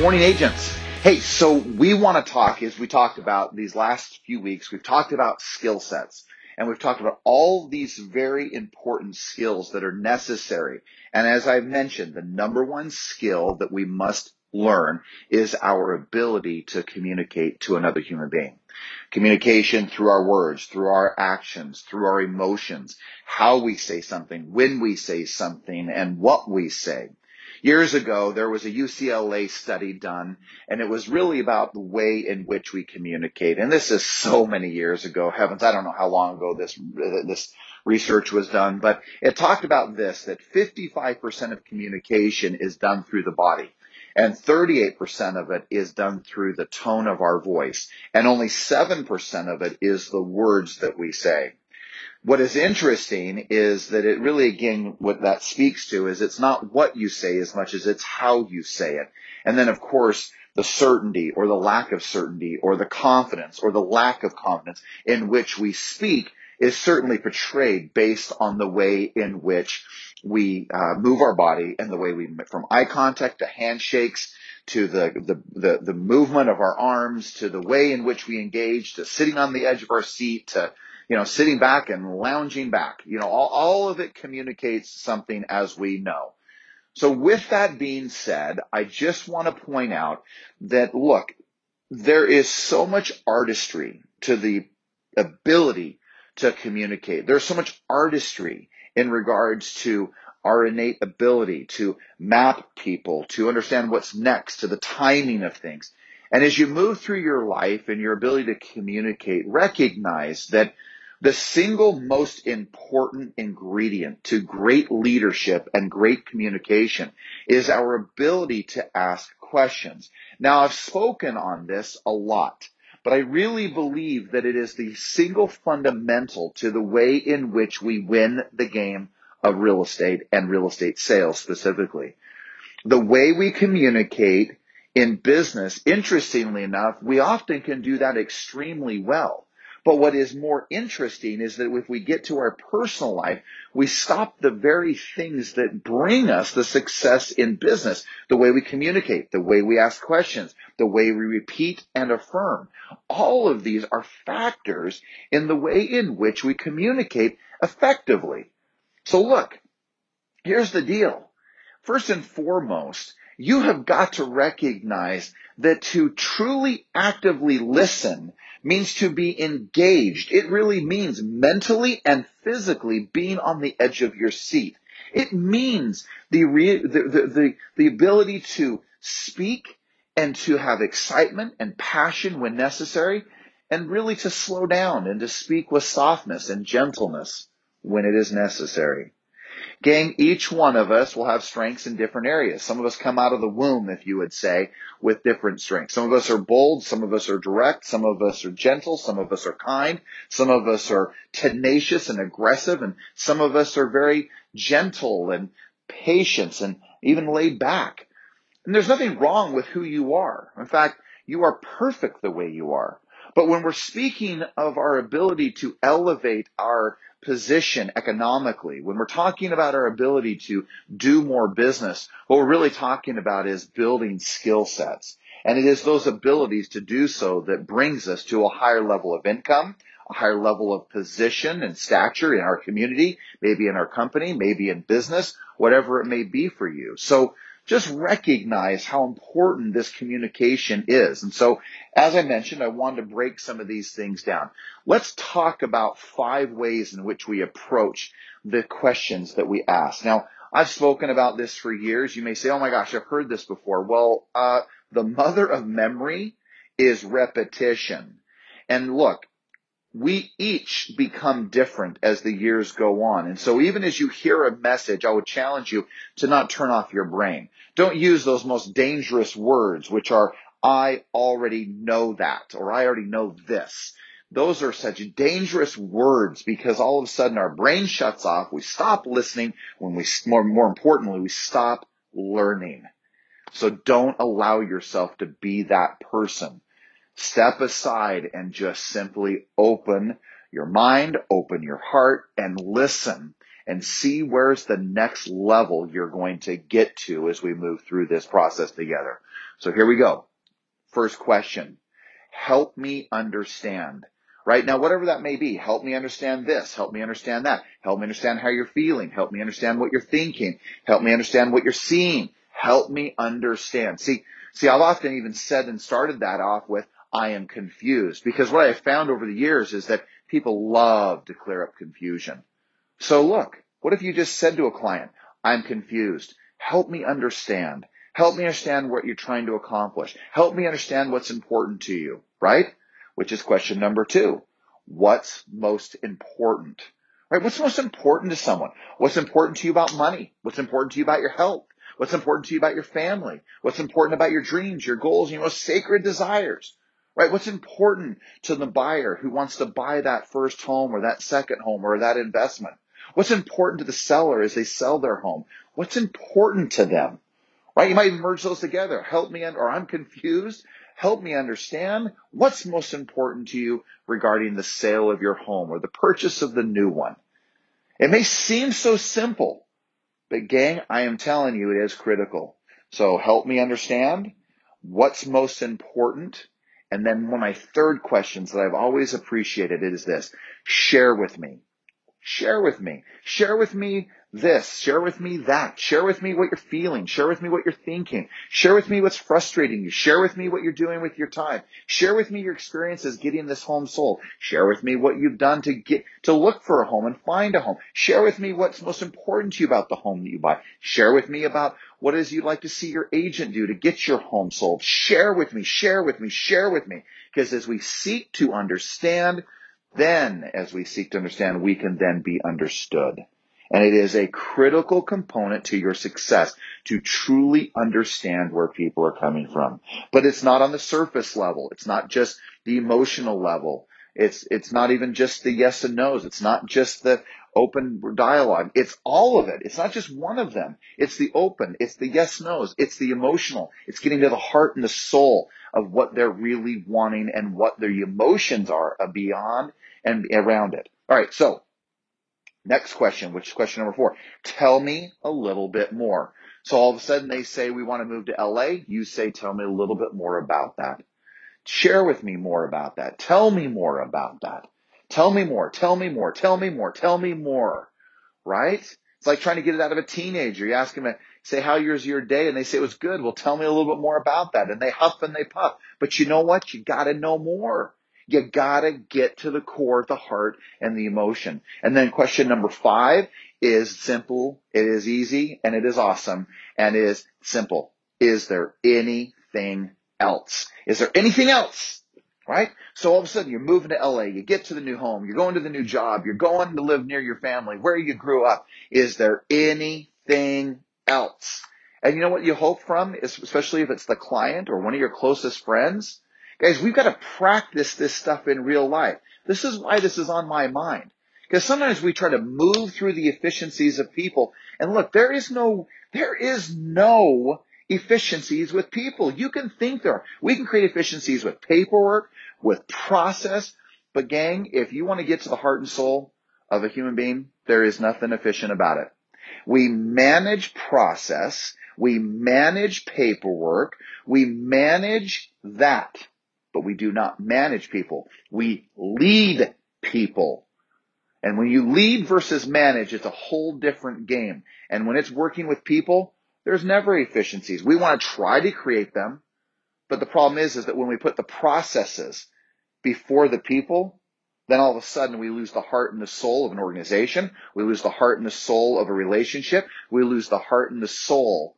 Morning, agents. Hey, so we want to talk, as we talked about these last few weeks, we've talked about skill sets and we've talked about all these very important skills that are necessary. And as I've mentioned, the number one skill that we must learn is our ability to communicate to another human being. Communication through our words, through our actions, through our emotions, how we say something, when we say something, and what we say. Years ago, there was a UCLA study done, and it was really about the way in which we communicate. And this is so many years ago. Heavens, I don't know how long ago this, this research was done, but it talked about this, that 55% of communication is done through the body. And 38% of it is done through the tone of our voice. And only 7% of it is the words that we say. What is interesting is that it really, again, what that speaks to is it's not what you say as much as it's how you say it. And then, of course, the certainty or the lack of certainty or the confidence or the lack of confidence in which we speak is certainly portrayed based on the way in which we uh, move our body and the way we, from eye contact to handshakes to the, the, the, the movement of our arms to the way in which we engage to sitting on the edge of our seat to you know, sitting back and lounging back. You know, all, all of it communicates something as we know. So with that being said, I just want to point out that look, there is so much artistry to the ability to communicate. There's so much artistry in regards to our innate ability to map people, to understand what's next, to the timing of things. And as you move through your life and your ability to communicate, recognize that the single most important ingredient to great leadership and great communication is our ability to ask questions. Now, I've spoken on this a lot, but I really believe that it is the single fundamental to the way in which we win the game of real estate and real estate sales specifically. The way we communicate in business, interestingly enough, we often can do that extremely well. But what is more interesting is that if we get to our personal life, we stop the very things that bring us the success in business. The way we communicate, the way we ask questions, the way we repeat and affirm. All of these are factors in the way in which we communicate effectively. So look, here's the deal. First and foremost, you have got to recognize that to truly actively listen means to be engaged. It really means mentally and physically being on the edge of your seat. It means the, re- the, the, the, the ability to speak and to have excitement and passion when necessary and really to slow down and to speak with softness and gentleness when it is necessary. Gang, each one of us will have strengths in different areas. Some of us come out of the womb, if you would say, with different strengths. Some of us are bold, some of us are direct, some of us are gentle, some of us are kind, some of us are tenacious and aggressive, and some of us are very gentle and patient and even laid back. And there's nothing wrong with who you are. In fact, you are perfect the way you are. But when we're speaking of our ability to elevate our position economically, when we're talking about our ability to do more business, what we're really talking about is building skill sets. And it is those abilities to do so that brings us to a higher level of income, a higher level of position and stature in our community, maybe in our company, maybe in business, whatever it may be for you. So just recognize how important this communication is. And so, as I mentioned, I wanted to break some of these things down. Let's talk about five ways in which we approach the questions that we ask. Now, I've spoken about this for years. You may say, oh my gosh, I've heard this before. Well, uh, the mother of memory is repetition. And look, we each become different as the years go on. And so even as you hear a message, I would challenge you to not turn off your brain. Don't use those most dangerous words, which are, I already know that, or I already know this. Those are such dangerous words because all of a sudden our brain shuts off. We stop listening when we, more, more importantly, we stop learning. So don't allow yourself to be that person. Step aside and just simply open your mind, open your heart and listen and see where's the next level you're going to get to as we move through this process together. So here we go. First question. Help me understand. Right now, whatever that may be, help me understand this, help me understand that, help me understand how you're feeling, help me understand what you're thinking, help me understand what you're seeing, help me understand. See, see, I've often even said and started that off with, I am confused because what I've found over the years is that people love to clear up confusion. So look, what if you just said to a client, I'm confused. Help me understand. Help me understand what you're trying to accomplish. Help me understand what's important to you, right? Which is question number two. What's most important? Right? What's most important to someone? What's important to you about money? What's important to you about your health? What's important to you about your family? What's important about your dreams, your goals, your most sacred desires? Right? What's important to the buyer who wants to buy that first home or that second home or that investment? What's important to the seller as they sell their home? What's important to them? Right? You might merge those together. Help me, or I'm confused. Help me understand what's most important to you regarding the sale of your home or the purchase of the new one. It may seem so simple, but gang, I am telling you it is critical. So help me understand what's most important. And then one of my third questions that I've always appreciated is this. Share with me. Share with me. Share with me this. Share with me that. Share with me what you're feeling. Share with me what you're thinking. Share with me what's frustrating you. Share with me what you're doing with your time. Share with me your experiences getting this home sold. Share with me what you've done to get, to look for a home and find a home. Share with me what's most important to you about the home that you buy. Share with me about what it is you'd like to see your agent do to get your home sold. Share with me, share with me, share with me. Because as we seek to understand then, as we seek to understand, we can then be understood. And it is a critical component to your success to truly understand where people are coming from. But it's not on the surface level. It's not just the emotional level. It's, it's not even just the yes and no's. It's not just the open dialogue. It's all of it. It's not just one of them. It's the open. It's the yes no's. It's the emotional. It's getting to the heart and the soul of what they're really wanting and what their emotions are beyond and around it. All right. So next question, which is question number four. Tell me a little bit more. So all of a sudden they say we want to move to LA. You say, tell me a little bit more about that. Share with me more about that. Tell me more about that. Tell me more. Tell me more. Tell me more. Tell me more. Right? It's like trying to get it out of a teenager. You ask them, say, how yours your day? And they say it was good. Well, tell me a little bit more about that. And they huff and they puff. But you know what? You gotta know more. You gotta get to the core, the heart, and the emotion. And then question number five is simple, it is easy, and it is awesome, and is simple. Is there anything else? Is there anything else? Right? So all of a sudden you're moving to LA, you get to the new home, you're going to the new job, you're going to live near your family, where you grew up. Is there anything else? And you know what you hope from, especially if it's the client or one of your closest friends, Guys, we've got to practice this stuff in real life. This is why this is on my mind. Because sometimes we try to move through the efficiencies of people. And look, there is no, there is no efficiencies with people. You can think there are. We can create efficiencies with paperwork, with process. But gang, if you want to get to the heart and soul of a human being, there is nothing efficient about it. We manage process. We manage paperwork. We manage that but we do not manage people. We lead people. And when you lead versus manage, it's a whole different game. And when it's working with people, there's never efficiencies. We want to try to create them. But the problem is, is that when we put the processes before the people, then all of a sudden we lose the heart and the soul of an organization. We lose the heart and the soul of a relationship. We lose the heart and the soul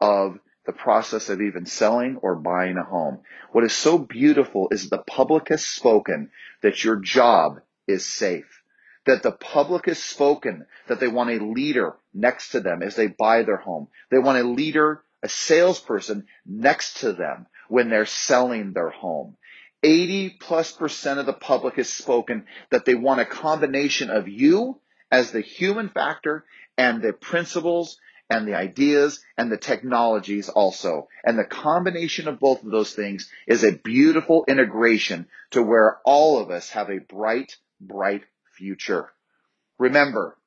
of the process of even selling or buying a home. What is so beautiful is the public has spoken that your job is safe. That the public has spoken that they want a leader next to them as they buy their home. They want a leader, a salesperson next to them when they're selling their home. 80 plus percent of the public has spoken that they want a combination of you as the human factor and the principles and the ideas and the technologies also. And the combination of both of those things is a beautiful integration to where all of us have a bright, bright future. Remember,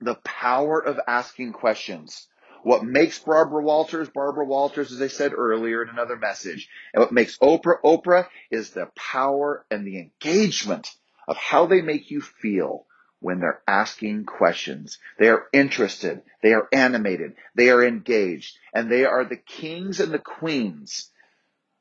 the power of asking questions. What makes Barbara Walters Barbara Walters, as I said earlier in another message, and what makes Oprah Oprah is the power and the engagement of how they make you feel when they're asking questions. They are interested. They are animated. They are engaged. And they are the kings and the queens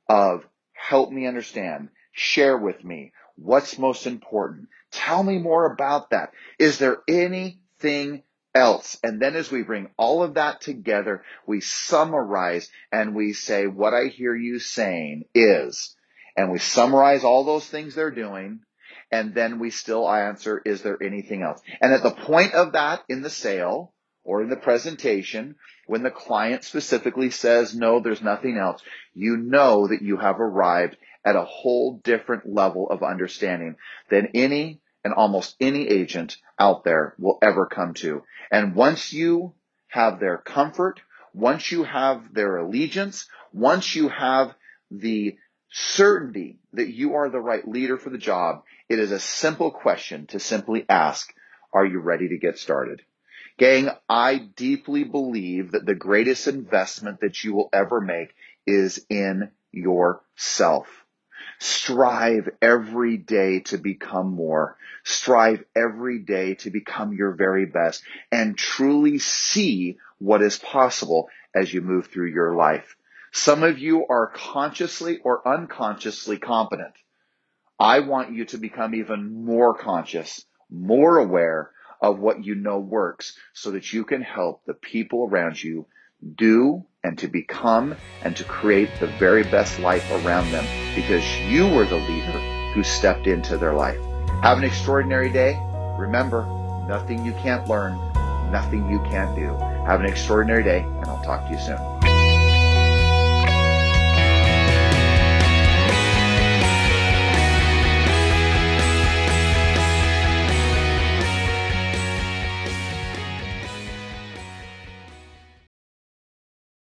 of help me understand. Share with me. What's most important? Tell me more about that. Is there anything else? And then as we bring all of that together, we summarize and we say, what I hear you saying is, and we summarize all those things they're doing and then we still answer, is there anything else? And at the point of that in the sale or in the presentation, when the client specifically says, no, there's nothing else, you know that you have arrived at a whole different level of understanding than any and almost any agent out there will ever come to. And once you have their comfort, once you have their allegiance, once you have the certainty that you are the right leader for the job, it is a simple question to simply ask, are you ready to get started? Gang, I deeply believe that the greatest investment that you will ever make is in yourself. Strive every day to become more. Strive every day to become your very best and truly see what is possible as you move through your life. Some of you are consciously or unconsciously competent. I want you to become even more conscious, more aware of what you know works so that you can help the people around you do and to become and to create the very best life around them because you were the leader who stepped into their life. Have an extraordinary day. Remember, nothing you can't learn, nothing you can't do. Have an extraordinary day, and I'll talk to you soon.